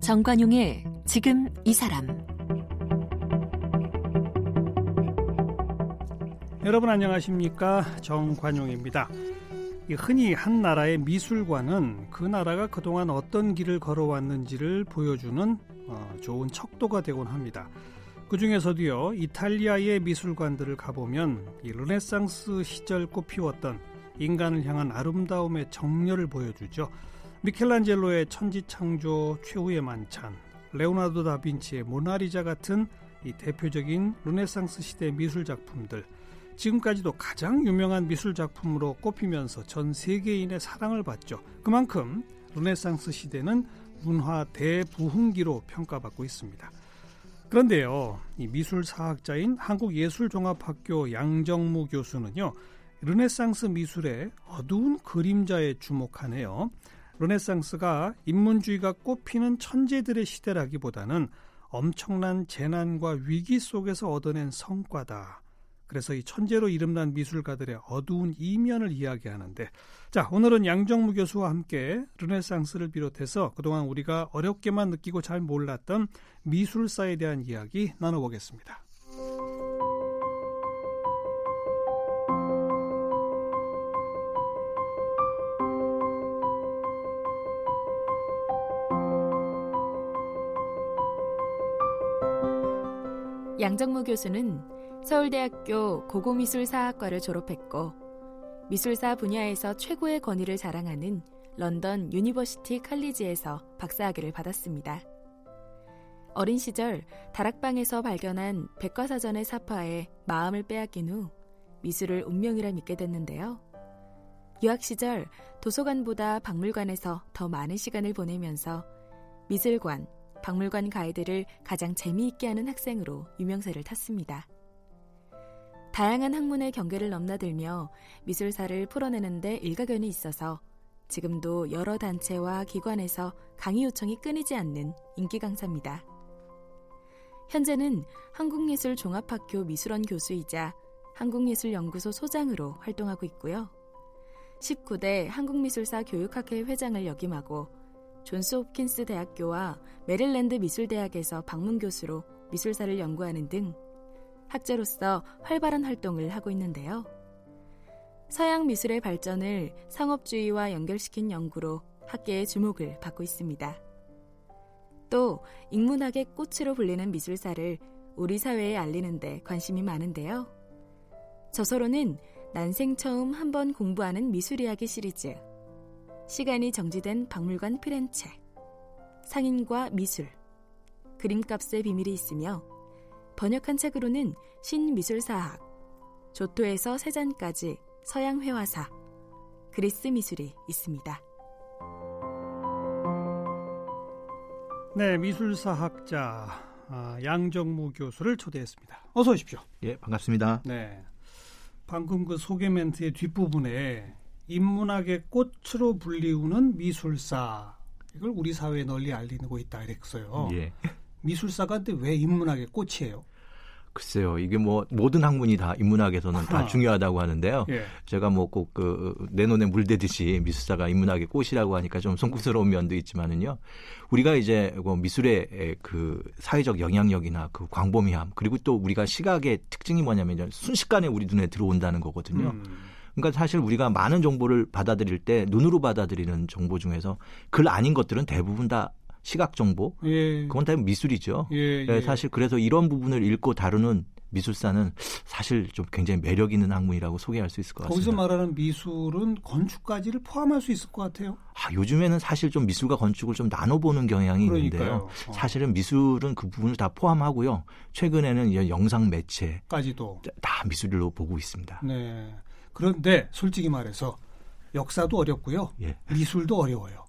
정관용의 지금 이 사람 여러분 안녕하십니까 정관용입니다. 흔히 한 나라의 미술관은 그 나라가 그동안 어떤 길을 걸어왔는지를 보여주는 어, 좋은 척도가 되곤 합니다. 그 중에서도요 이탈리아의 미술관들을 가보면 이 르네상스 시절 꽃피웠던 인간을 향한 아름다움의 정렬을 보여주죠. 미켈란젤로의 천지창조 최후의 만찬, 레오나르도 다빈치의 모나리자 같은 이 대표적인 르네상스 시대 미술 작품들, 지금까지도 가장 유명한 미술 작품으로 꼽히면서 전 세계인의 사랑을 받죠. 그만큼 르네상스 시대는 문화 대부흥기로 평가받고 있습니다. 그런데요, 이 미술 사학자인 한국예술종합학교 양정무 교수는요, 르네상스 미술의 어두운 그림자에 주목하네요. 르네상스가 인문주의가 꽃피는 천재들의 시대라기보다는 엄청난 재난과 위기 속에서 얻어낸 성과다. 그래서 이 천재로 이름난 미술가들의 어두운 이면을 이야기하는데 자 오늘은 양정무 교수와 함께 르네상스를 비롯해서 그동안 우리가 어렵게만 느끼고 잘 몰랐던 미술사에 대한 이야기 나눠보겠습니다. 양정무 교수는 서울대학교 고고미술사학과를 졸업했고 미술사 분야에서 최고의 권위를 자랑하는 런던 유니버시티 칼리지에서 박사학위를 받았습니다. 어린 시절 다락방에서 발견한 백과사전의 삽화에 마음을 빼앗긴 후 미술을 운명이라 믿게 됐는데요. 유학 시절 도서관보다 박물관에서 더 많은 시간을 보내면서 미술관, 박물관 가이드를 가장 재미있게 하는 학생으로 유명세를 탔습니다. 다양한 학문의 경계를 넘나들며 미술사를 풀어내는데 일가견이 있어서 지금도 여러 단체와 기관에서 강의 요청이 끊이지 않는 인기 강사입니다. 현재는 한국예술종합학교 미술원 교수이자 한국예술연구소 소장으로 활동하고 있고요. 19대 한국미술사 교육학회 회장을 역임하고 존스 홉킨스 대학교와 메릴랜드 미술대학에서 방문 교수로 미술사를 연구하는 등 학자로서 활발한 활동을 하고 있는데요. 서양 미술의 발전을 상업주의와 연결시킨 연구로 학계의 주목을 받고 있습니다. 또 인문학의 꽃으로 불리는 미술사를 우리 사회에 알리는데 관심이 많은데요. 저서로는 난생 처음 한 번 공부하는 미술 이야기 시리즈 시간이 정지된 박물관 피렌체, 상인과 미술, 그림값의 비밀이 있으며 번역한 책으로는 신미술사학, 조토에서 세잔까지 서양 회화사, 그리스 미술이 있습니다. 네, 미술사학자 아, 양정무 교수를 초대했습니다. 어서 오십시오. 예, 반갑습니다. 네, 방금 그 소개 멘트의 뒷부분에 인문학의 꽃으로 불리우는 미술사 이걸 우리 사회에 널리 알리고 있다 이랬어요. 예. 미술사가 근데 왜 인문학의 꽃이에요? 글쎄요, 이게 뭐 모든 학문이 다 인문학에서는 아하. 다 중요하다고 하는데요. 예. 제가 뭐 꼭 그 내 눈에 물대듯이 미술사가 인문학의 꽃이라고 하니까 좀 송구스러운 면도 있지만은요. 우리가 이제 뭐 미술의 그 사회적 영향력이나 그 광범위함 그리고 또 우리가 시각의 특징이 뭐냐면 순식간에 우리 눈에 들어온다는 거거든요. 음. 그러니까 사실 우리가 많은 정보를 받아들일 때 눈으로 받아들이는 정보 중에서 글 아닌 것들은 대부분 다 시각 정보. 예. 그건 다 미술이죠. 예, 예. 사실 그래서 이런 부분을 읽고 다루는 미술사는 사실 좀 굉장히 매력 있는 학문이라고 소개할 수 있을 것 같습니다. 거기서 말하는 미술은 건축까지를 포함할 수 있을 것 같아요. 아, 요즘에는 사실 좀 미술과 건축을 좀 나눠보는 경향이 그러니까요. 있는데요. 어. 사실은 미술은 그 부분을 다 포함하고요. 최근에는 영상 매체까지도 다 미술로 보고 있습니다. 네. 그런데 솔직히 말해서 역사도 어렵고요. 예. 미술도 어려워요.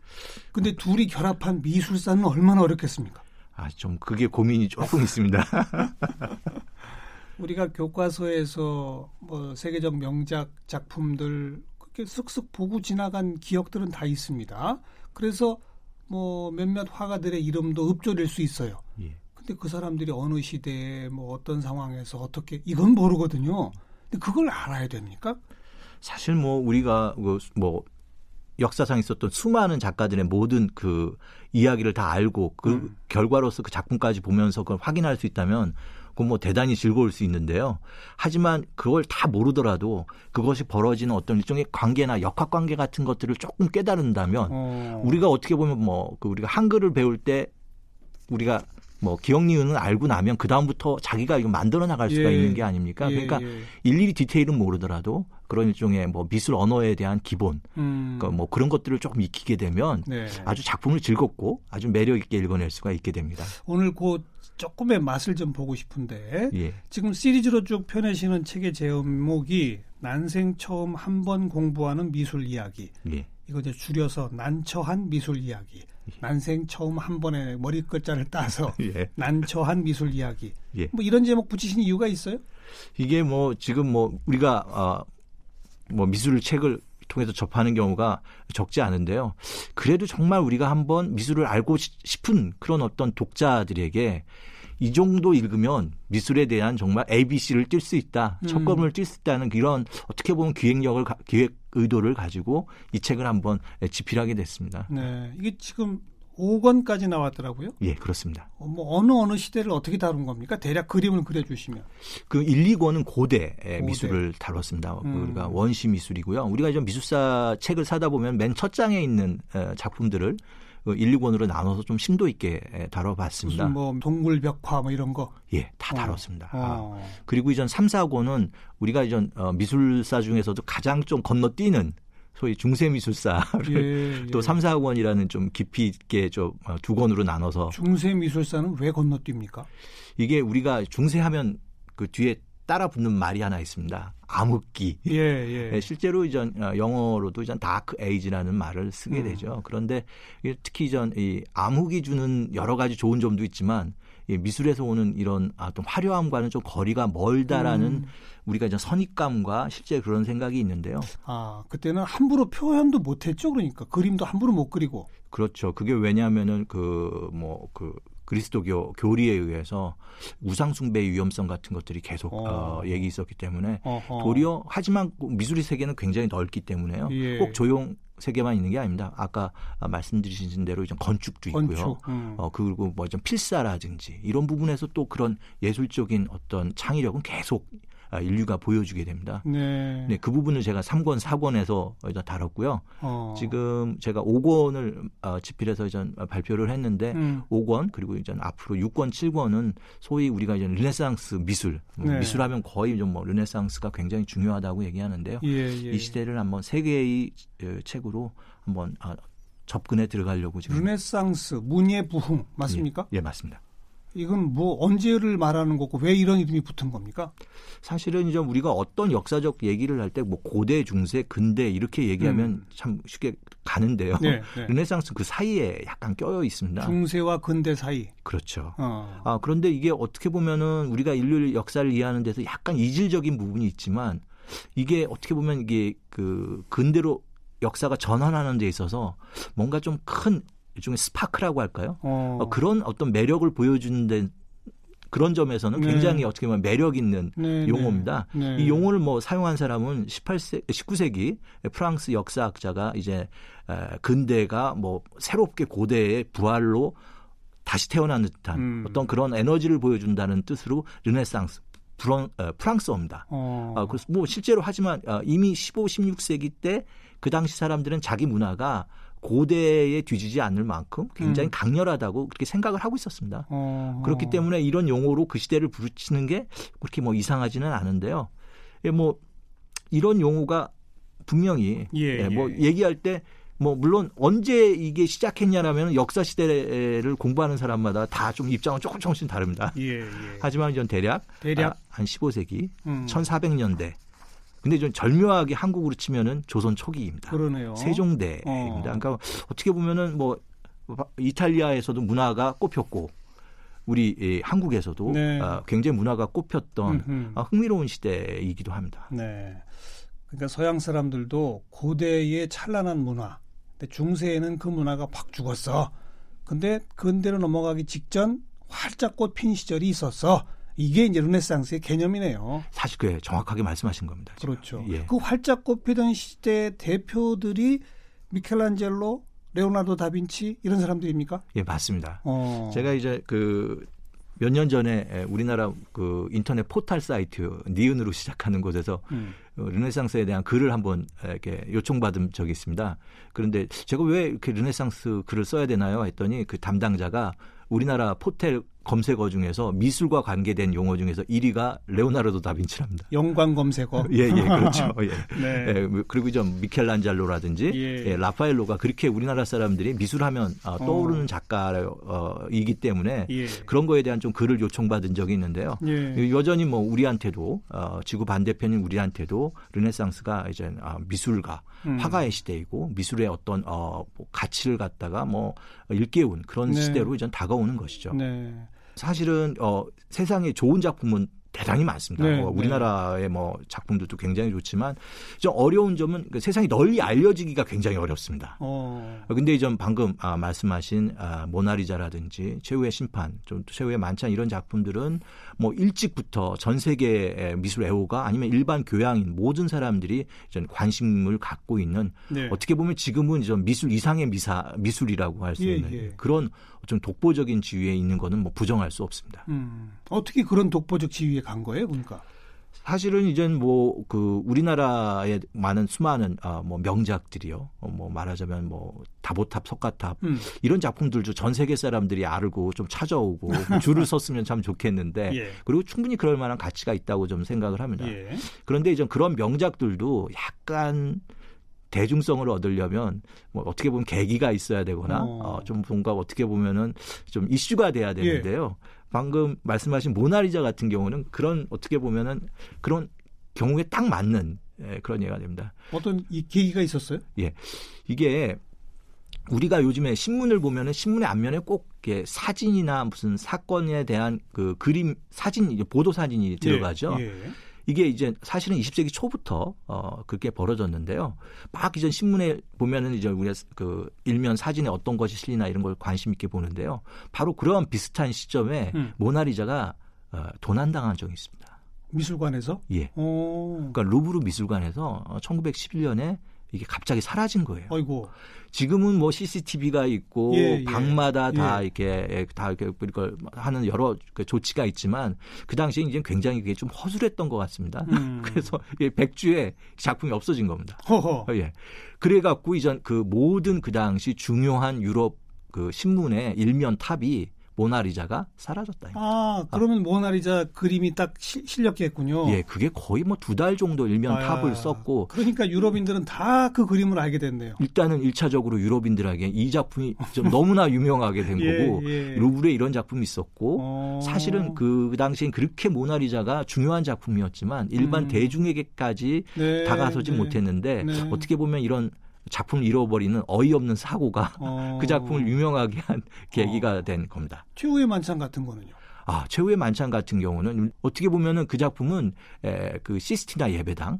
근데 둘이 결합한 미술사는 얼마나 어렵겠습니까? 아, 좀 그게 고민이 조금 있습니다. 우리가 교과서에서 뭐 세계적 명작 작품들 그렇게 쓱쓱 보고 지나간 기억들은 다 있습니다. 그래서 뭐 몇몇 화가들의 이름도 읊조릴 수 있어요. 예. 근데 그 사람들이 어느 시대에 뭐 어떤 상황에서 어떻게 이건 모르거든요. 근데 그걸 알아야 됩니까? 사실 뭐 우리가 뭐 역사상 있었던 수많은 작가들의 모든 그 이야기를 다 알고 그 음. 결과로서 그 작품까지 보면서 그걸 확인할 수 있다면 그건 뭐 대단히 즐거울 수 있는데요. 하지만 그걸 다 모르더라도 그것이 벌어지는 어떤 일종의 관계나 역학 관계 같은 것들을 조금 깨달은다면 어. 우리가 어떻게 보면 뭐 그 우리가 한글을 배울 때 우리가 뭐 기억 니은은 알고 나면 그 다음부터 자기가 이거 만들어 나갈 수가 예. 있는 게 아닙니까? 예. 그러니까 예. 일일이 디테일은 모르더라도 그런 일종의 뭐 미술 언어에 대한 기본, 음. 그러니까 뭐 그런 것들을 조금 익히게 되면 네. 아주 작품을 즐겁고 아주 매력 있게 읽어낼 수가 있게 됩니다. 오늘 그 조금의 맛을 좀 보고 싶은데 예. 지금 시리즈로 쭉 펴내시는 책의 제목이 난생 처음 한 번 공부하는 미술 이야기. 예. 이거 이제 줄여서 난처한 미술 이야기. 난생 처음 한 번에 머리 끝자를 따서 예. 난처한 미술 이야기. 예. 뭐 이런 제목 붙이신 이유가 있어요? 이게 뭐 지금 뭐 우리가 어, 뭐 미술 책을 통해서 접하는 경우가 적지 않은데요. 그래도 정말 우리가 한번 미술을 알고 싶은 그런 어떤 독자들에게 이 정도 읽으면 미술에 대한 정말 ABC를 뛸 수 있다. 음. 첫 걸음을 뛸 수 있다는 그런 어떻게 보면 기획력을 기획 의도를 가지고 이 책을 한번 집필하게 됐습니다. 네. 이게 지금 5권까지 나왔더라고요. 예, 그렇습니다. 어, 뭐 어느 어느 시대를 어떻게 다룬 겁니까? 대략 그림을 그려주시면. 그 1, 2권은 고대 미술을 다뤘습니다. 음. 우리가 원시 미술이고요. 우리가 좀 미술사 책을 사다 보면 맨 첫 장에 있는 작품들을 1, 그 2권으로 나눠서 좀 심도 있게 다뤄봤습니다. 무슨 뭐 동굴 벽화 뭐 이런 거? 예, 다 어. 다뤘습니다. 어. 아. 그리고 이전 3, 4권은 우리가 이전 어, 미술사 중에서도 가장 좀 건너뛰는 소위 중세 미술사를 예, 예. 또 3, 4권이라는 좀 깊이 있게 좀두 어, 권으로 나눠서 중세 미술사는 왜 건너뜁니까? 이게 우리가 중세 하면 그 뒤에 따라 붙는 말이 하나 있습니다. 암흑기. 예, 예. 네, 실제로 이전 어, 영어로도 이전 Dark Age라는 말을 쓰게 음. 되죠. 그런데 특히 이전 이 암흑이 주는 여러 가지 좋은 점도 있지만 이 미술에서 오는 이런 어떤 화려함과는 좀 거리가 멀다라는 음. 우리가 이제 선입감과 실제 그런 생각이 있는데요. 아, 그때는 함부로 표현도 못 했죠. 그러니까 그림도 함부로 못 그리고. 그렇죠. 그게 왜냐하면은 그 뭐그 뭐, 그 그리스도교 교리에 의해서 우상숭배의 위험성 같은 것들이 계속 어. 어 얘기 있었기 때문에 어허. 도리어 하지만 미술의 세계는 굉장히 넓기 때문에요. 예. 꼭 조용 세계만 있는 게 아닙니다. 아까 말씀드리신 대로 이제 건축도 있고요. 건축, 음. 어 그리고 뭐 좀 필사라든지 이런 부분에서 또 그런 예술적인 어떤 창의력은 계속 아, 인류가 보여주게 됩니다. 네. 네, 그 부분을 제가 3권, 4권에서 다뤘고요. 어. 지금 제가 5권을 어, 집필해서 이제 발표를 했는데 음. 5권 그리고 이제 앞으로 6권, 7권은 소위 우리가 이제 르네상스 미술, 뭐 네. 미술하면 거의 좀 뭐 르네상스가 굉장히 중요하다고 얘기하는데요. 예, 예. 이 시대를 한번 세 개의 어, 책으로 한번 아, 접근해 들어가려고 지금. 르네상스, 문예 부흥 맞습니까? 예, 예 맞습니다. 이건 뭐 언제를 말하는 거고 왜 이런 이름이 붙은 겁니까? 사실은 이제 우리가 어떤 역사적 얘기를 할 때 뭐 고대, 중세, 근대 이렇게 얘기하면 음. 참 쉽게 가는데요. 네, 네. 르네상스 그 사이에 약간 끼여 있습니다. 중세와 근대 사이. 그렇죠. 어. 아, 그런데 이게 어떻게 보면은 우리가 인류 역사를 이해하는 데서 약간 이질적인 부분이 있지만 이게 어떻게 보면 이게 그 근대로 역사가 전환하는 데 있어서 뭔가 좀 큰 일종의 스파크라고 할까요? 어. 어. 그런 어떤 매력을 보여주는 데 그런 점에서는 네. 굉장히 어떻게 보면 매력 있는 네, 네. 용어입니다. 네. 이 용어를 뭐 사용한 사람은 18세 19세기 프랑스 역사학자가 이제 근대가 뭐 새롭게 고대의 부활로 다시 태어난 듯한 음. 어떤 그런 에너지를 보여준다는 뜻으로 르네상스 프랑, 프랑스어입니다. 어. 아, 그래서 뭐 실제로 하지만 어, 이미 15, 16세기 때 그 당시 사람들은 자기 문화가 고대에 뒤지지 않을 만큼 굉장히 음. 강렬하다고 그렇게 생각을 하고 있었습니다. 어, 그렇기 때문에 이런 용어로 그 시대를 부르치는 게 그렇게 뭐 이상하지는 않은데요. 예, 뭐 이런 용어가 분명히 예, 예, 뭐 예. 얘기할 때 뭐 물론 언제 이게 시작했냐라면 역사 시대를 공부하는 사람마다 다 좀 입장은 조금 조금씩 다릅니다. 예, 예. 하지만 이전 대략, 대략? 아, 한 15세기, 음. 1400년대 근데 좀 절묘하게 한국으로 치면은 조선 초기입니다. 그러네요. 세종대입니다. 어. 그러니까 어떻게 보면은 뭐 이탈리아에서도 문화가 꼽혔고 우리 예, 한국에서도 네. 어, 굉장히 문화가 꼽혔던 어, 흥미로운 시대이기도 합니다. 네. 그러니까 서양 사람들도 고대의 찬란한 문화, 근데 중세에는 그 문화가 팍 죽었어. 근데 근대로 넘어가기 직전 활짝 꽃 핀 시절이 있었어. 이게 이제 르네상스의 개념이네요. 사실 그게 정확하게 말씀하신 겁니다. 지금. 그렇죠. 예. 그 활짝 꽃피던 시대 대표들이 미켈란젤로, 레오나르도 다빈치 이런 사람들입니까? 예, 맞습니다. 어. 제가 이제 그 몇 년 전에 우리나라 그 인터넷 포털 사이트 니은으로 시작하는 곳에서 음. 르네상스에 대한 글을 한번 이렇게 요청받은 적이 있습니다. 그런데 제가 왜 이렇게 르네상스 글을 써야 되나요? 했더니 그 담당자가 우리나라 포털 검색어 중에서 미술과 관계된 용어 중에서 1위가 레오나르도 다빈치랍니다. 연관 검색어. 예, 예, 그렇죠. 예. 네. 예, 뭐 그리고 좀 미켈란젤로라든지 예. 예, 라파엘로가 그렇게 우리나라 사람들이 미술하면 어, 떠오르는 어. 작가이기 때문에 예. 그런 거에 대한 좀 글을 요청받은 적이 있는데요. 예. 여전히 뭐 우리한테도 어, 지구 반대편인 우리한테도 르네상스가 이제 아, 미술가, 음. 화가의 시대이고 미술의 어떤 어, 뭐 가치를 갖다가 뭐 일깨운 그런 네. 시대로 이제 다가오는 것이죠. 네. 사실은 어, 세상에 좋은 작품은 대단히 많습니다. 네, 뭐 네. 우리나라의 네. 뭐 작품들도 굉장히 좋지만 좀 어려운 점은 그 세상이 널리 알려지기가 굉장히 어렵습니다. 어. 근데 좀 방금 아, 말씀하신 아, 모나리자라든지 최후의 심판, 좀 최후의 만찬 이런 작품들은 뭐 일찍부터 전 세계 미술 애호가 아니면 일반 교양인 모든 사람들이 좀 관심을 갖고 있는 네. 어떻게 보면 지금은 좀 미술 이상의 미사 미술이라고 할수 예, 있는 예, 예. 그런 좀 독보적인 지위에 있는 거는 뭐 부정할 수 없습니다. 음, 어떻게 그런 독보적 지위에 간 거예요, 그러니까? 사실은 이젠 뭐 그 우리나라의 많은 수많은 아, 뭐 명작들이요. 어, 뭐 말하자면 뭐 다보탑, 석가탑 음. 이런 작품들도 전 세계 사람들이 알고 좀 찾아오고 줄을 섰으면 참 좋겠는데 예. 그리고 충분히 그럴 만한 가치가 있다고 좀 생각을 합니다. 예. 그런데 이제 그런 명작들도 약간 대중성을 얻으려면 뭐 어떻게 보면 계기가 있어야 되거나 어. 어, 좀 뭔가 어떻게 보면은 좀 이슈가 돼야 되는데요. 예. 방금 말씀하신 모나리자 같은 경우는 그런 어떻게 보면은 그런 경우에 딱 맞는 예, 그런 예가 됩니다. 어떤 이 계기가 있었어요? 예. 이게 우리가 요즘에 신문을 보면은 신문의 앞면에 꼭 이렇게 사진이나 무슨 사건에 대한 그 그림 사진 보도 사진이 예, 들어가죠. 예, 예. 이게 이제 사실은 20세기 초부터 어 그렇게 벌어졌는데요. 막 이제 신문에 보면은 이제 우리가 그 일면 사진에 어떤 것이 실리나 이런 걸 관심 있게 보는데요. 바로 그런 비슷한 시점에 음. 모나리자가 어, 도난당한 적이 있습니다. 미술관에서? 예. 오. 그러니까 루브르 미술관에서 1911년에 이게 갑자기 사라진 거예요. 아이고. 지금은 뭐 CCTV가 있고 예, 예. 방마다 예. 다 이렇게 다 이렇게 그걸 하는 여러 그 조치가 있지만 그 당시에 이제 굉장히 그게 좀 허술했던 것 같습니다. 음. 그래서 백주에 작품이 없어진 겁니다. 허허. 예. 그래 갖고 이전 그 모든 그 당시 중요한 유럽 그 신문의 일면 탑이 모나리자가 사라졌다. 아, 그러면 아. 모나리자 그림이 딱 시, 실렸겠군요. 예, 그게 거의 뭐 두 달 정도 일면 아, 탑을 썼고. 그러니까 유럽인들은 다 그 그림을 알게 됐네요. 일단은 1차적으로 유럽인들에게 이 작품이 좀 너무나 유명하게 된 예, 거고 예. 루브르에 이런 작품이 있었고 어. 사실은 그 당시엔 그렇게 모나리자가 중요한 작품이었지만 일반 음. 대중에게까지 네, 다가서지 네. 못했는데 네. 어떻게 보면 이런 작품을 잃어버리는 어이없는 사고가 어... 그 작품을 유명하게 한 계기가 어... 된 겁니다. 최후의 만찬 같은 거는요? 아, 최후의 만찬 같은 경우는 어떻게 보면은 그 작품은 에, 그 시스티나 예배당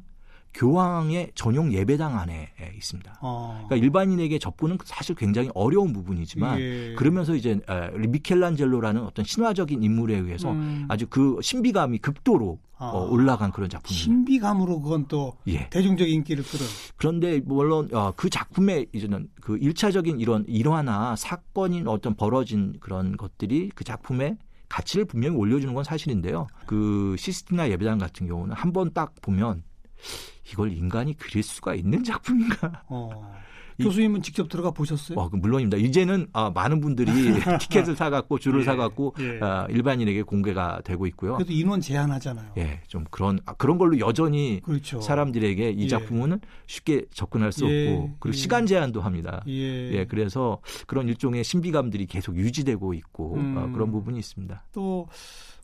교황의 전용 예배당 안에 있습니다. 어. 그러니까 일반인에게 접근은 사실 굉장히 어려운 부분이지만 예. 그러면서 이제 미켈란젤로라는 어떤 신화적인 인물에 의해서 음. 아주 그 신비감이 극도로 아. 어, 올라간 그런 작품입니다. 신비감으로 그건 또 예. 대중적 인기를 끌은. 그런데 물론 어, 그 작품의 이제는 그 일차적인 이런 일화나 사건인 어떤 벌어진 그런 것들이 그 작품의 가치를 분명히 올려주는 건 사실인데요. 그 시스티나 예배당 같은 경우는 한 번 딱 보면 이걸 인간이 그릴 수가 있는 작품인가? 어. 교수님은 직접 들어가 보셨어요? 어, 물론입니다. 이제는 아, 많은 분들이 티켓을 사갖고 줄을 예, 사갖고 예. 아, 일반인에게 공개가 되고 있고요. 그래도 인원 제한하잖아요. 예, 좀 그런 아, 그런 걸로 여전히 그렇죠. 사람들에게 이 예. 작품은 쉽게 접근할 수 예, 없고 그리고 예. 시간 제한도 합니다. 예. 예. 그래서 그런 일종의 신비감들이 계속 유지되고 있고 음. 어, 그런 부분이 있습니다. 또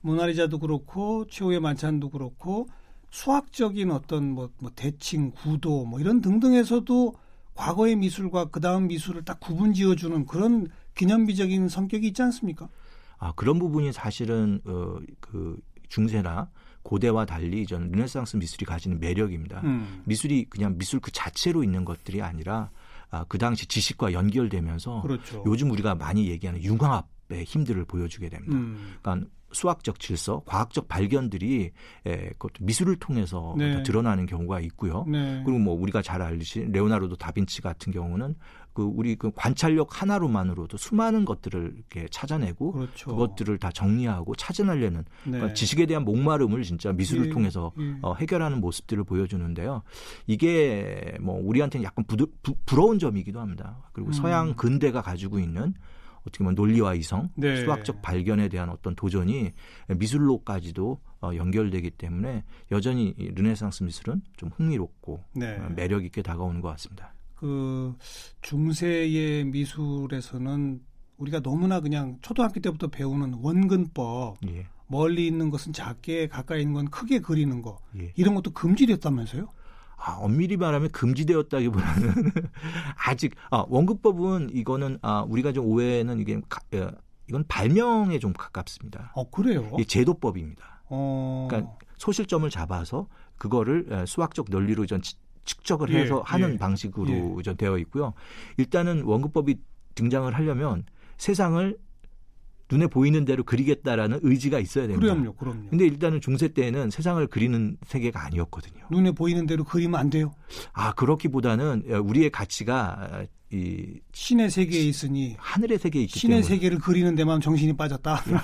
모나리자도 그렇고 최후의 만찬도 그렇고 수학적인 어떤 뭐, 뭐 대칭, 구도 뭐 이런 등등에서도 과거의 미술과 그 다음 미술을 딱 구분 지어주는 그런 기념비적인 성격이 있지 않습니까? 아 그런 부분이 사실은 어, 그 중세나 고대와 달리 저는 르네상스 미술이 가지는 매력입니다. 음. 미술이 그냥 미술 그 자체로 있는 것들이 아니라 아, 그 당시 지식과 연결되면서 그렇죠. 요즘 우리가 많이 얘기하는 융합 모습의 힘들을 보여주게 됩니다. 음. 그러니까 수학적 질서, 과학적 발견들이 에, 그것도 미술을 통해서 네. 드러나는 경우가 있고요. 네. 그리고 뭐 우리가 잘 알듯이 레오나르도 다빈치 같은 경우는 그 우리 그 관찰력 하나로만으로도 수많은 것들을 이렇게 찾아내고 그렇죠. 그것들을 다 정리하고 찾아내려는 네. 그러니까 지식에 대한 목마름을 진짜 미술을 예. 통해서 예. 어, 해결하는 모습들을 보여주는데요. 이게 뭐 우리한테는 약간 부드, 부, 부러운 점이기도 합니다. 그리고 음. 서양 근대가 가지고 있는 어떻게 보면 논리와 이성, 네. 수학적 발견에 대한 어떤 도전이 미술로까지도 어, 연결되기 때문에 여전히 르네상스 미술은 좀 흥미롭고 네. 어, 매력 있게 다가오는 것 같습니다. 그 중세의 미술에서는 우리가 너무나 그냥 초등학교 때부터 배우는 원근법, 예. 멀리 있는 것은 작게, 가까이 있는 건 크게 그리는 거 예. 이런 것도 금지됐다면서요? 아, 엄밀히 말하면 금지되었다기보다는 아직 아, 원근법은 이거는 아, 우리가 좀 오해는 이게 이건 발명에 좀 가깝습니다. 어 그래요? 이 제도법입니다. 어... 그러니까 소실점을 잡아서 그거를 수학적 논리로 전 측정을 예, 해서 예, 하는 예, 방식으로 예. 되어 있고요. 일단은 원근법이 등장을 하려면 세상을 눈에 보이는 대로 그리겠다라는 의지가 있어야 됩니다. 그럼요, 그럼요. 근데 일단은 중세 때는 세상을 그리는 세계가 아니었거든요. 눈에 보이는 대로 그리면 안 돼요? 아, 그렇기보다는 우리의 가치가 이 신의 세계에 있으니 하늘의 세계에 있기 신의 때문에 세계를 그리는 데만 정신이 빠졌다. 예.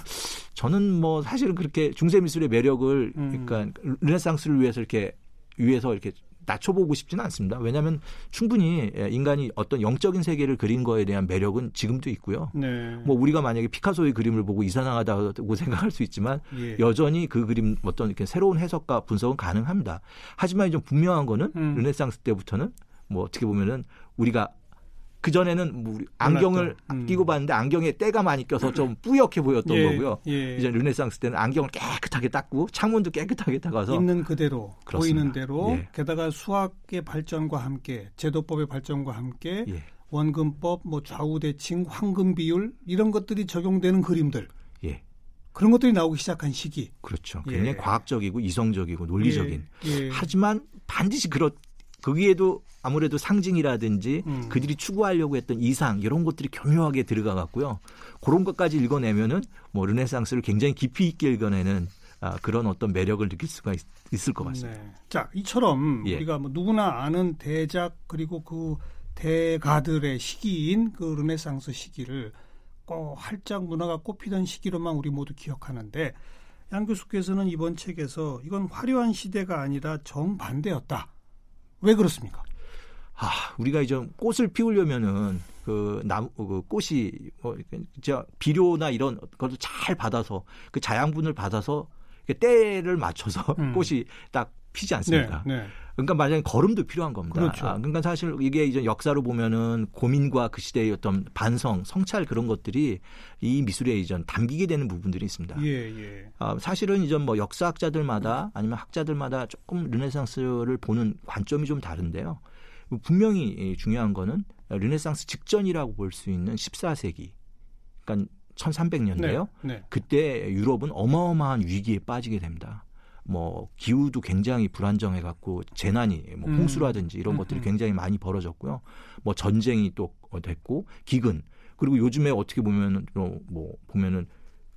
저는 뭐 사실은 그렇게 중세 미술의 매력을 음. 그러니까 르네상스를 위해서 이렇게 위해서 이렇게 낮춰보고 싶지는 않습니다. 왜냐하면 충분히 예, 인간이 어떤 영적인 세계를 그린 거에 대한 매력은 지금도 있고요. 네. 뭐 우리가 만약에 피카소의 그림을 보고 이상하다고 생각할 수 있지만 예. 여전히 그 그림 어떤 이렇게 새로운 해석과 분석은 가능합니다. 하지만 좀 분명한 거는 음. 르네상스 때부터는 뭐 어떻게 보면은 우리가 그 전에는 뭐 안경을 음. 끼고 봤는데 안경에 때가 많이 껴서 좀 뿌옇게 보였던 예, 거고요. 예. 이제 르네상스 때는 안경을 깨끗하게 닦고 창문도 깨끗하게 닦아서 있는 그대로 그렇습니다. 보이는 대로 예. 게다가 수학의 발전과 함께 제도법의 발전과 함께 예. 원근법, 뭐 좌우 대칭, 황금 비율 이런 것들이 적용되는 그림들. 예. 그런 것들이 나오기 시작한 시기. 그렇죠. 굉장히 예. 과학적이고 이성적이고 논리적인. 하지만 반드시 그렇 거기에도 아무래도 상징이라든지 음. 그들이 추구하려고 했던 이상 이런 것들이 교묘하게 들어가 갖고요. 그런 것까지 읽어내면은 뭐 르네상스를 굉장히 깊이 있게 읽어내는 아, 그런 어떤 매력을 느낄 수가 있, 을것 같습니다. 네. 자, 이처럼 예. 우리가 뭐 누구나 아는 대작 그리고 그 대가들의 시기인 그 르네상스 시기를 꼭 활짝 문화가 꼽히던 시기로만 우리 모두 기억하는데 양 교수께서는 이번 책에서 이건 화려한 시대가 아니라 정반대였다. 왜 그렇습니까? 아, 우리가 이제 꽃을 피우려면은 그 나무 그 꽃이 뭐 진짜 비료나 이런 것을 잘 받아서 그 자양분을 받아서 때를 맞춰서 음. 꽃이 딱 피지 않습니까? 네, 네. 그러니까 만약에 걸음도 필요한 겁니다. 그렇죠. 아, 그러니까 사실 이게 이제 역사로 보면은 고민과 그 시대의 어떤 반성, 성찰 그런 것들이 이 미술에 이전 담기게 되는 부분들이 있습니다. 예, 예. 아, 사실은 이제 뭐 역사학자들마다 아니면 학자들마다 조금 르네상스를 보는 관점이 좀 다른데요. 분명히 중요한 거는 르네상스 직전이라고 볼 수 있는 14세기. 그러니까 1300년대요. 네, 네. 그때 유럽은 어마어마한 위기에 빠지게 됩니다. 뭐 기후도 굉장히 불안정해 갖고 재난이 뭐 음. 홍수라든지 이런 음. 것들이 굉장히 많이 벌어졌고요. 뭐 전쟁이 또 됐고 기근 그리고 요즘에 어떻게 보면은 뭐 보면은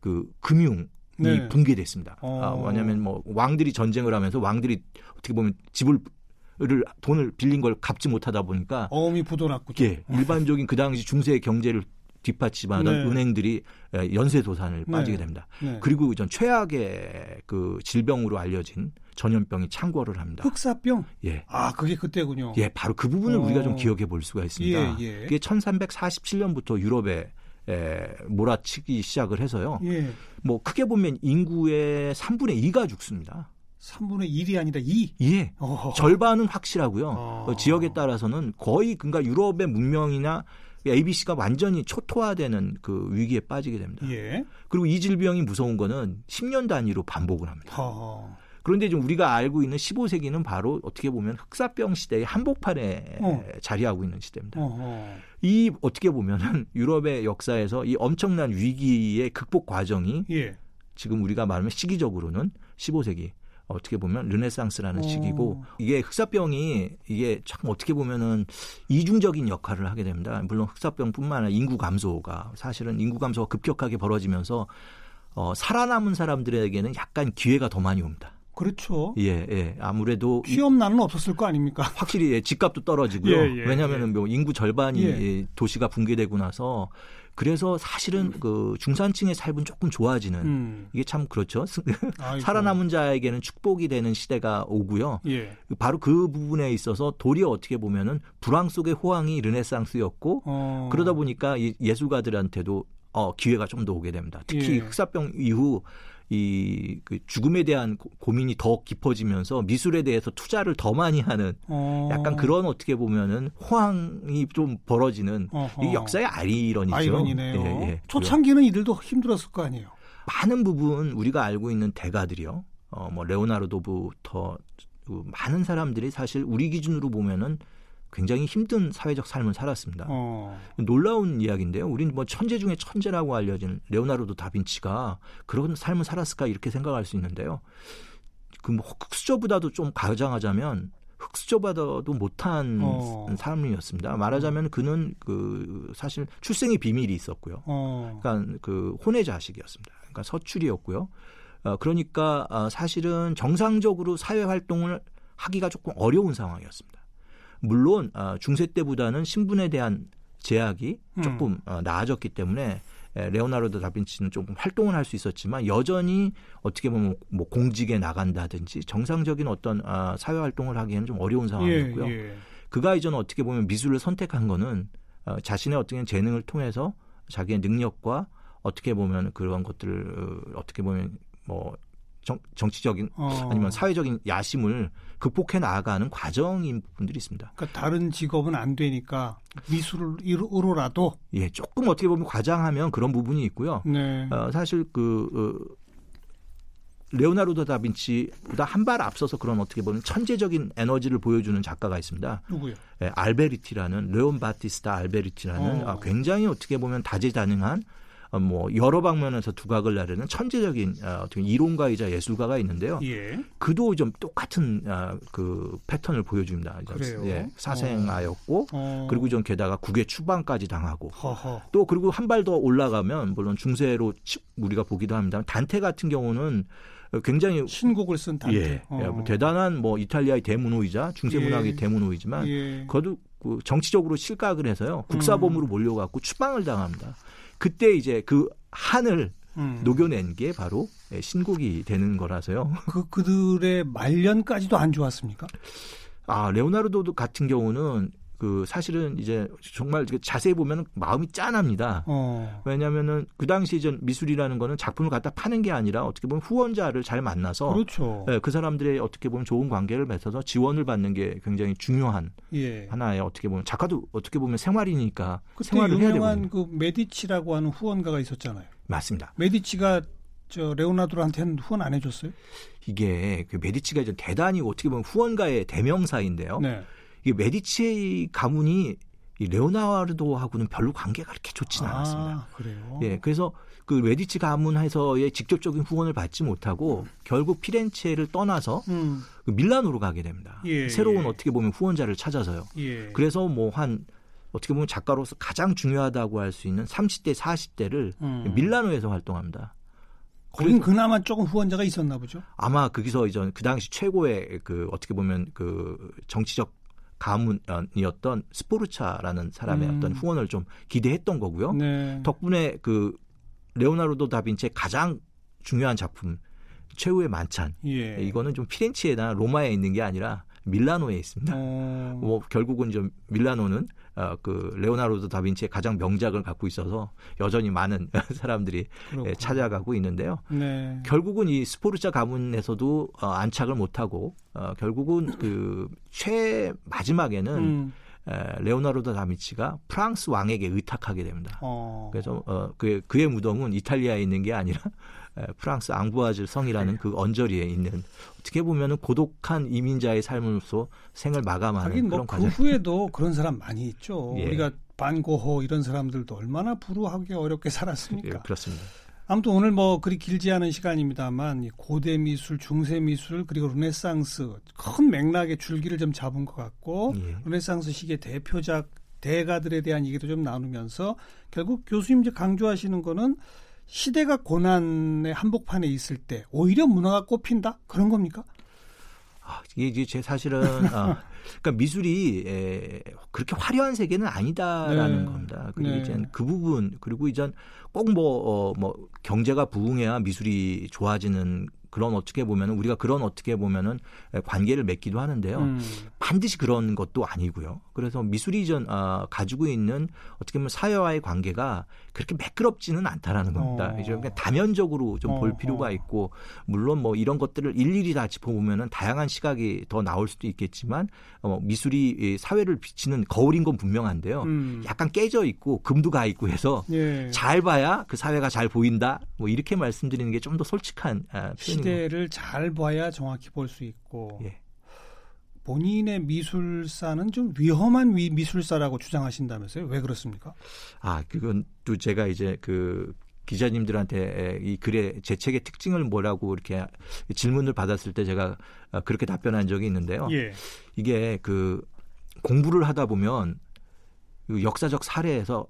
그 금융 이 네. 붕괴됐습니다. 어. 아, 왜냐하면 뭐 왕들이 전쟁을 하면서 왕들이 어떻게 보면 집을 를 돈을 빌린 걸 갚지 못하다 보니까 어음이 부도났고 예, 일반적인 그 당시 중세 경제를 뒷받침하던 네. 은행들이 연쇄 도산을 네. 빠지게 됩니다. 네. 그리고 전 최악의 그 질병으로 알려진 전염병이 창궐을 합니다. 흑사병? 예. 아, 그게 그때군요. 예, 바로 그 부분을 어. 우리가 좀 기억해 볼 수가 있습니다. 예, 예. 그게 1347년부터 유럽에 에, 몰아치기 시작을 해서요. 예. 뭐 크게 보면 인구의 3분의 2가 죽습니다. 3분의 1이 아니라 2? 예. 어허. 절반은 확실하고요. 어. 지역에 따라서는 거의 그러니까 유럽의 문명이나 ABC가 완전히 초토화되는 그 위기에 빠지게 됩니다. 예. 그리고 이 질병이 무서운 거는 10년 단위로 반복을 합니다. 허. 그런데 좀 우리가 알고 있는 15세기는 바로 어떻게 보면 흑사병 시대의 한복판에 어. 자리하고 있는 시대입니다. 어허. 이 어떻게 보면은 유럽의 역사에서 이 엄청난 위기의 극복 과정이 예. 지금 우리가 말하면 시기적으로는 15세기 어떻게 보면 르네상스라는 오. 시기고 이게 흑사병이 이게 참 어떻게 보면은 이중적인 역할을 하게 됩니다. 물론 흑사병뿐만 아니라 인구 감소가 사실은 인구 감소가 급격하게 벌어지면서 어, 살아남은 사람들에게는 약간 기회가 더 많이 옵니다. 그렇죠. 예, 예. 아무래도 취업난은 없었을 거 아닙니까? 확실히 예, 집값도 떨어지고요. 예, 예, 왜냐하면은 예. 뭐 인구 절반이 예. 도시가 붕괴되고 나서 그래서 사실은 그 중산층의 삶은 조금 좋아지는 음. 이게 참 그렇죠. 살아남은 자에게는 축복이 되는 시대가 오고요. 예. 바로 그 부분에 있어서 도리어 어떻게 보면은 불황 속의 호황이 르네상스였고 어. 그러다 보니까 예술가들한테도 어, 기회가 좀 더 오게 됩니다. 특히 예. 흑사병 이후 이 그 죽음에 대한 고민이 더 깊어지면서 미술에 대해서 투자를 더 많이 하는 어. 약간 그런 어떻게 보면은 호황이 좀 벌어지는 이 역사의 아이러니죠. 아이러니네요. 예, 예. 초창기는 이들도 힘들었을 거 아니에요. 많은 부분 우리가 알고 있는 대가들이요. 어, 뭐 레오나르도부터 그 많은 사람들이 사실 우리 기준으로 보면은 굉장히 힘든 사회적 삶을 살았습니다. 어. 놀라운 이야기인데요. 우리는 뭐 천재 중에 천재라고 알려진 레오나르도 다빈치가 그런 삶을 살았을까 이렇게 생각할 수 있는데요. 그뭐 흑수저보다도 좀 가장하자면 흑수저보다도 못한 어. 사람이었습니다. 말하자면 그는 그 사실 출생의 비밀이 있었고요. 어. 그러니까 그 혼외 자식이었습니다. 그러니까 서출이었고요. 어, 그러니까 어, 사실은 정상적으로 사회 활동을 하기가 조금 어려운 상황이었습니다. 물론 어, 중세 때보다는 신분에 대한 제약이 음. 조금 음. 나아졌기 때문에 레오나르도 다빈치는 조금 활동을 할 수 있었지만 여전히 어떻게 보면 뭐 공직에 나간다든지 정상적인 어떤 아, 사회 활동을 하기에는 좀 어려운 상황이었고요. 예, 예. 그가 이전 어떻게 보면 미술을 선택한 거는 어, 자신의 어떻게 재능을 통해서 자기의 능력과 어떻게 보면 그런 것들을 어, 어떻게 보면 뭐 정, 정치적인 어. 아니면 사회적인 야심을 극복해 나아가는 과정인 부분들이 있습니다. 그러니까 다른 직업은 안 되니까 미술으로라도 예 조금 어떻게 보면 과장하면 그런 부분이 있고요. 네. 어, 사실 그 어, 레오나르도 다빈치보다 한 발 앞서서 그런 어떻게 보면 천재적인 에너지를 보여주는 작가가 있습니다. 누구요? 예, 알베리티라는 레온 바티스타 알베리티라는 어. 아, 굉장히 어떻게 보면 다재다능한 어, 뭐 여러 방면에서 두각을 나르는 천재적인 어, 어떻게 이론가이자 예술가가 있는데요. 예. 그도 좀 똑같은 어, 그 패턴을 보여줍니다. 그래요? 예, 사생아였고 어. 그리고 좀 게다가 국외 추방까지 당하고 허허. 또 그리고 한 발 더 올라가면 물론 중세로 우리가 보기도 합니다. 단테 같은 경우는 굉장히 신곡을 쓴 단테. 예, 어. 예, 뭐 대단한 뭐 이탈리아의 대문호이자 중세 문학의 예. 대문호이지만 예. 그것도 그 정치적으로 실각을 해서요 국사범으로 음. 몰려갖고 추방을 당합니다. 그때 이제 그 한을 음. 녹여낸 게 바로 신곡이 되는 거라서요. 그 그들의 말년까지도 안 좋았습니까? 아 레오나르도 같은 경우는 그 사실은 이제 정말 자세히 보면 마음이 짠합니다. 어. 왜냐하면은 그 당시 전 미술이라는 거는 작품을 갖다 파는 게 아니라 어떻게 보면 후원자를 잘 만나서 그렇죠. 네, 그 사람들의 어떻게 보면 좋은 관계를 맺어서 지원을 받는 게 굉장히 중요한 예. 하나의 어떻게 보면 작가도 어떻게 보면 생활이니까 생활을 해야 되고 유명한 그 메디치라고 하는 후원가가 있었잖아요. 맞습니다. 메디치가 저 레오나르도한테는 후원 안 해줬어요? 이게 그 메디치가 이제 대단히 어떻게 보면 후원가의 대명사인데요. 네. 이 메디치 가문이 이 레오나르도하고는 별로 관계가 그렇게 좋지는 아, 않았습니다. 그래요? 예, 그래서 그 메디치 가문에서의 직접적인 후원을 받지 못하고 음. 결국 피렌체를 떠나서 음. 그 밀라노로 가게 됩니다. 예, 새로운 예. 어떻게 보면 후원자를 찾아서요. 예. 그래서 뭐 한 어떻게 보면 작가로서 가장 중요하다고 할 수 있는 30대, 40대를 음. 밀라노에서 활동합니다. 거긴 그나마 조금 후원자가 있었나 보죠. 아마 거기서 이제 그 당시 최고의 그 어떻게 보면 그 정치적 가문이었던 스포르차라는 사람의 음. 어떤 후원을 좀 기대했던 거고요. 네. 덕분에 그 레오나르도 다빈치의 가장 중요한 작품 최후의 만찬. 예. 이거는 좀 피렌체나 로마에 있는 게 아니라 밀라노에 있습니다. 어. 뭐 결국은 좀 밀라노는 어, 그 레오나르도 다빈치의 가장 명작을 갖고 있어서 여전히 많은 사람들이 그렇구나. 찾아가고 있는데요. 네. 결국은 이 스포르차 가문에서도 어, 안착을 못하고 어, 결국은 그 최 마지막에는 음. 에, 레오나르도 다빈치가 프랑스 왕에게 의탁하게 됩니다. 어. 그래서 어, 그의, 그의 무덤은 이탈리아에 있는 게 아니라 프랑스 앙부아즈 성이라는 네. 그 언저리에 있는 어떻게 보면은 고독한 이민자의 삶으로서 생을 마감하는 그런 뭐그 후에도 그런 사람 많이 있죠. 예. 우리가 반 고흐 이런 사람들도 얼마나 불우하게 어렵게 살았습니까? 예, 그렇습니다. 아무튼 오늘 뭐 그리 길지 않은 시간입니다만 고대 미술, 중세 미술 그리고 르네상스 큰 맥락의 줄기를 좀 잡은 것 같고 예. 르네상스 시기의 대표작 대가들에 대한 얘기도 좀 나누면서 결국 교수님 이제 강조하시는 거는 시대가 고난의 한복판에 있을 때 오히려 문화가 꼽힌다 그런 겁니까? 아, 이게 제 사실은 아, 그러니까 미술이 에, 그렇게 화려한 세계는 아니다라는 네. 겁니다. 그리고 네. 이제 그 부분 그리고 이제 꼭뭐뭐 어, 뭐 경제가 부흥해야 미술이 좋아지는 그런 어떻게 보면은 우리가 그런 어떻게 보면은 관계를 맺기도 하는데요. 음. 반드시 그런 것도 아니고요. 그래서 미술이 전 아, 가지고 있는 어떻게 보면 사회와의 관계가 그렇게 매끄럽지는 않다라는 겁니다. 어. 이제 그냥 다면적으로 좀볼 어, 필요가 어. 있고 물론 뭐 이런 것들을 일일이 다 짚어보면은 다양한 시각이 더 나올 수도 있겠지만 어, 미술이 사회를 비치는 거울인 건 분명한데요. 음. 약간 깨져 있고 금도 가 있고 해서 예. 잘 봐야 그 사회가 잘 보인다. 뭐 이렇게 말씀드리는 게 좀 더 솔직한 아, 표현입니다. 시대를 잘 봐야 정확히 볼 수 있고 예. 본인의 미술사는 좀 위험한 위, 미술사라고 주장하신다면서요? 왜 그렇습니까? 아, 그건 또 제가 이제 그 기자님들한테 이 글의 제 책의 특징을 뭐라고 이렇게 질문을 받았을 때 제가 그렇게 답변한 적이 있는데요. 예. 이게 그 공부를 하다 보면 그 역사적 사례에서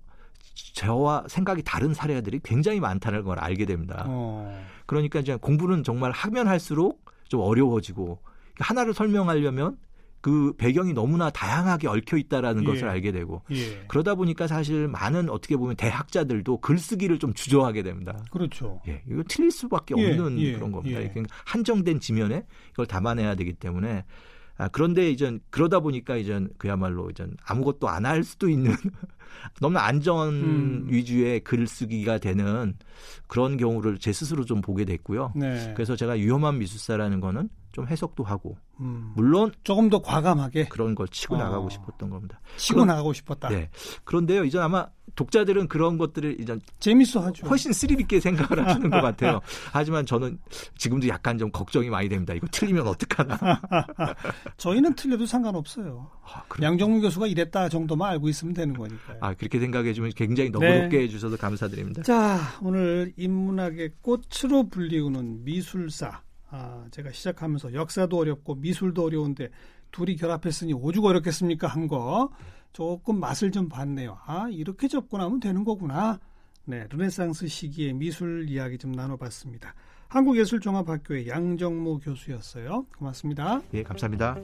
저와 생각이 다른 사례들이 굉장히 많다는 걸 알게 됩니다. 어. 그러니까 이제 공부는 정말 하면 할수록 좀 어려워지고 하나를 설명하려면 그 배경이 너무나 다양하게 얽혀 있다라는 예. 것을 알게 되고 예. 그러다 보니까 사실 많은 어떻게 보면 대학자들도 글쓰기를 좀 주저하게 됩니다. 그렇죠. 예, 이거 틀릴 수밖에 예. 없는 예. 그런 겁니다. 예. 한정된 지면에 이걸 담아내야 되기 때문에 아, 그런데 이제 그러다 보니까 이제 그야말로 이제 아무것도 안 할 수도 있는 너무 안전 음. 위주의 글쓰기가 되는 그런 경우를 제 스스로 좀 보게 됐고요. 네. 그래서 제가 위험한 미술사라는 거는 좀 해석도 하고 음. 물론 조금 더 과감하게 그런 걸 치고 어. 나가고 싶었던 겁니다. 치고 그런, 나가고 싶었다. 네. 그런데요, 이제 아마 독자들은 그런 것들을 이제 재밌어 하죠. 훨씬 스릴 있게 생각을 하시는 것 같아요. 하지만 저는 지금도 약간 좀 걱정이 많이 됩니다. 이거 틀리면 어떡하나. 저희는 틀려도 상관없어요. 아, 양정문 교수가 이랬다 정도만 알고 있으면 되는 거니까요. 아, 그렇게 생각해 주면 굉장히 너그럽게 네. 해 주셔서 감사드립니다. 자, 오늘 인문학의 꽃으로 불리우는 미술사 아, 제가 시작하면서 역사도 어렵고 미술도 어려운데 둘이 결합했으니 오죽 어렵겠습니까 한 거 조금 맛을 좀 봤네요. 아 이렇게 접근하면 되는 거구나. 네, 르네상스 시기의 미술 이야기 좀 나눠봤습니다. 한국예술종합학교의 양정모 교수였어요. 고맙습니다. 예, 감사합니다.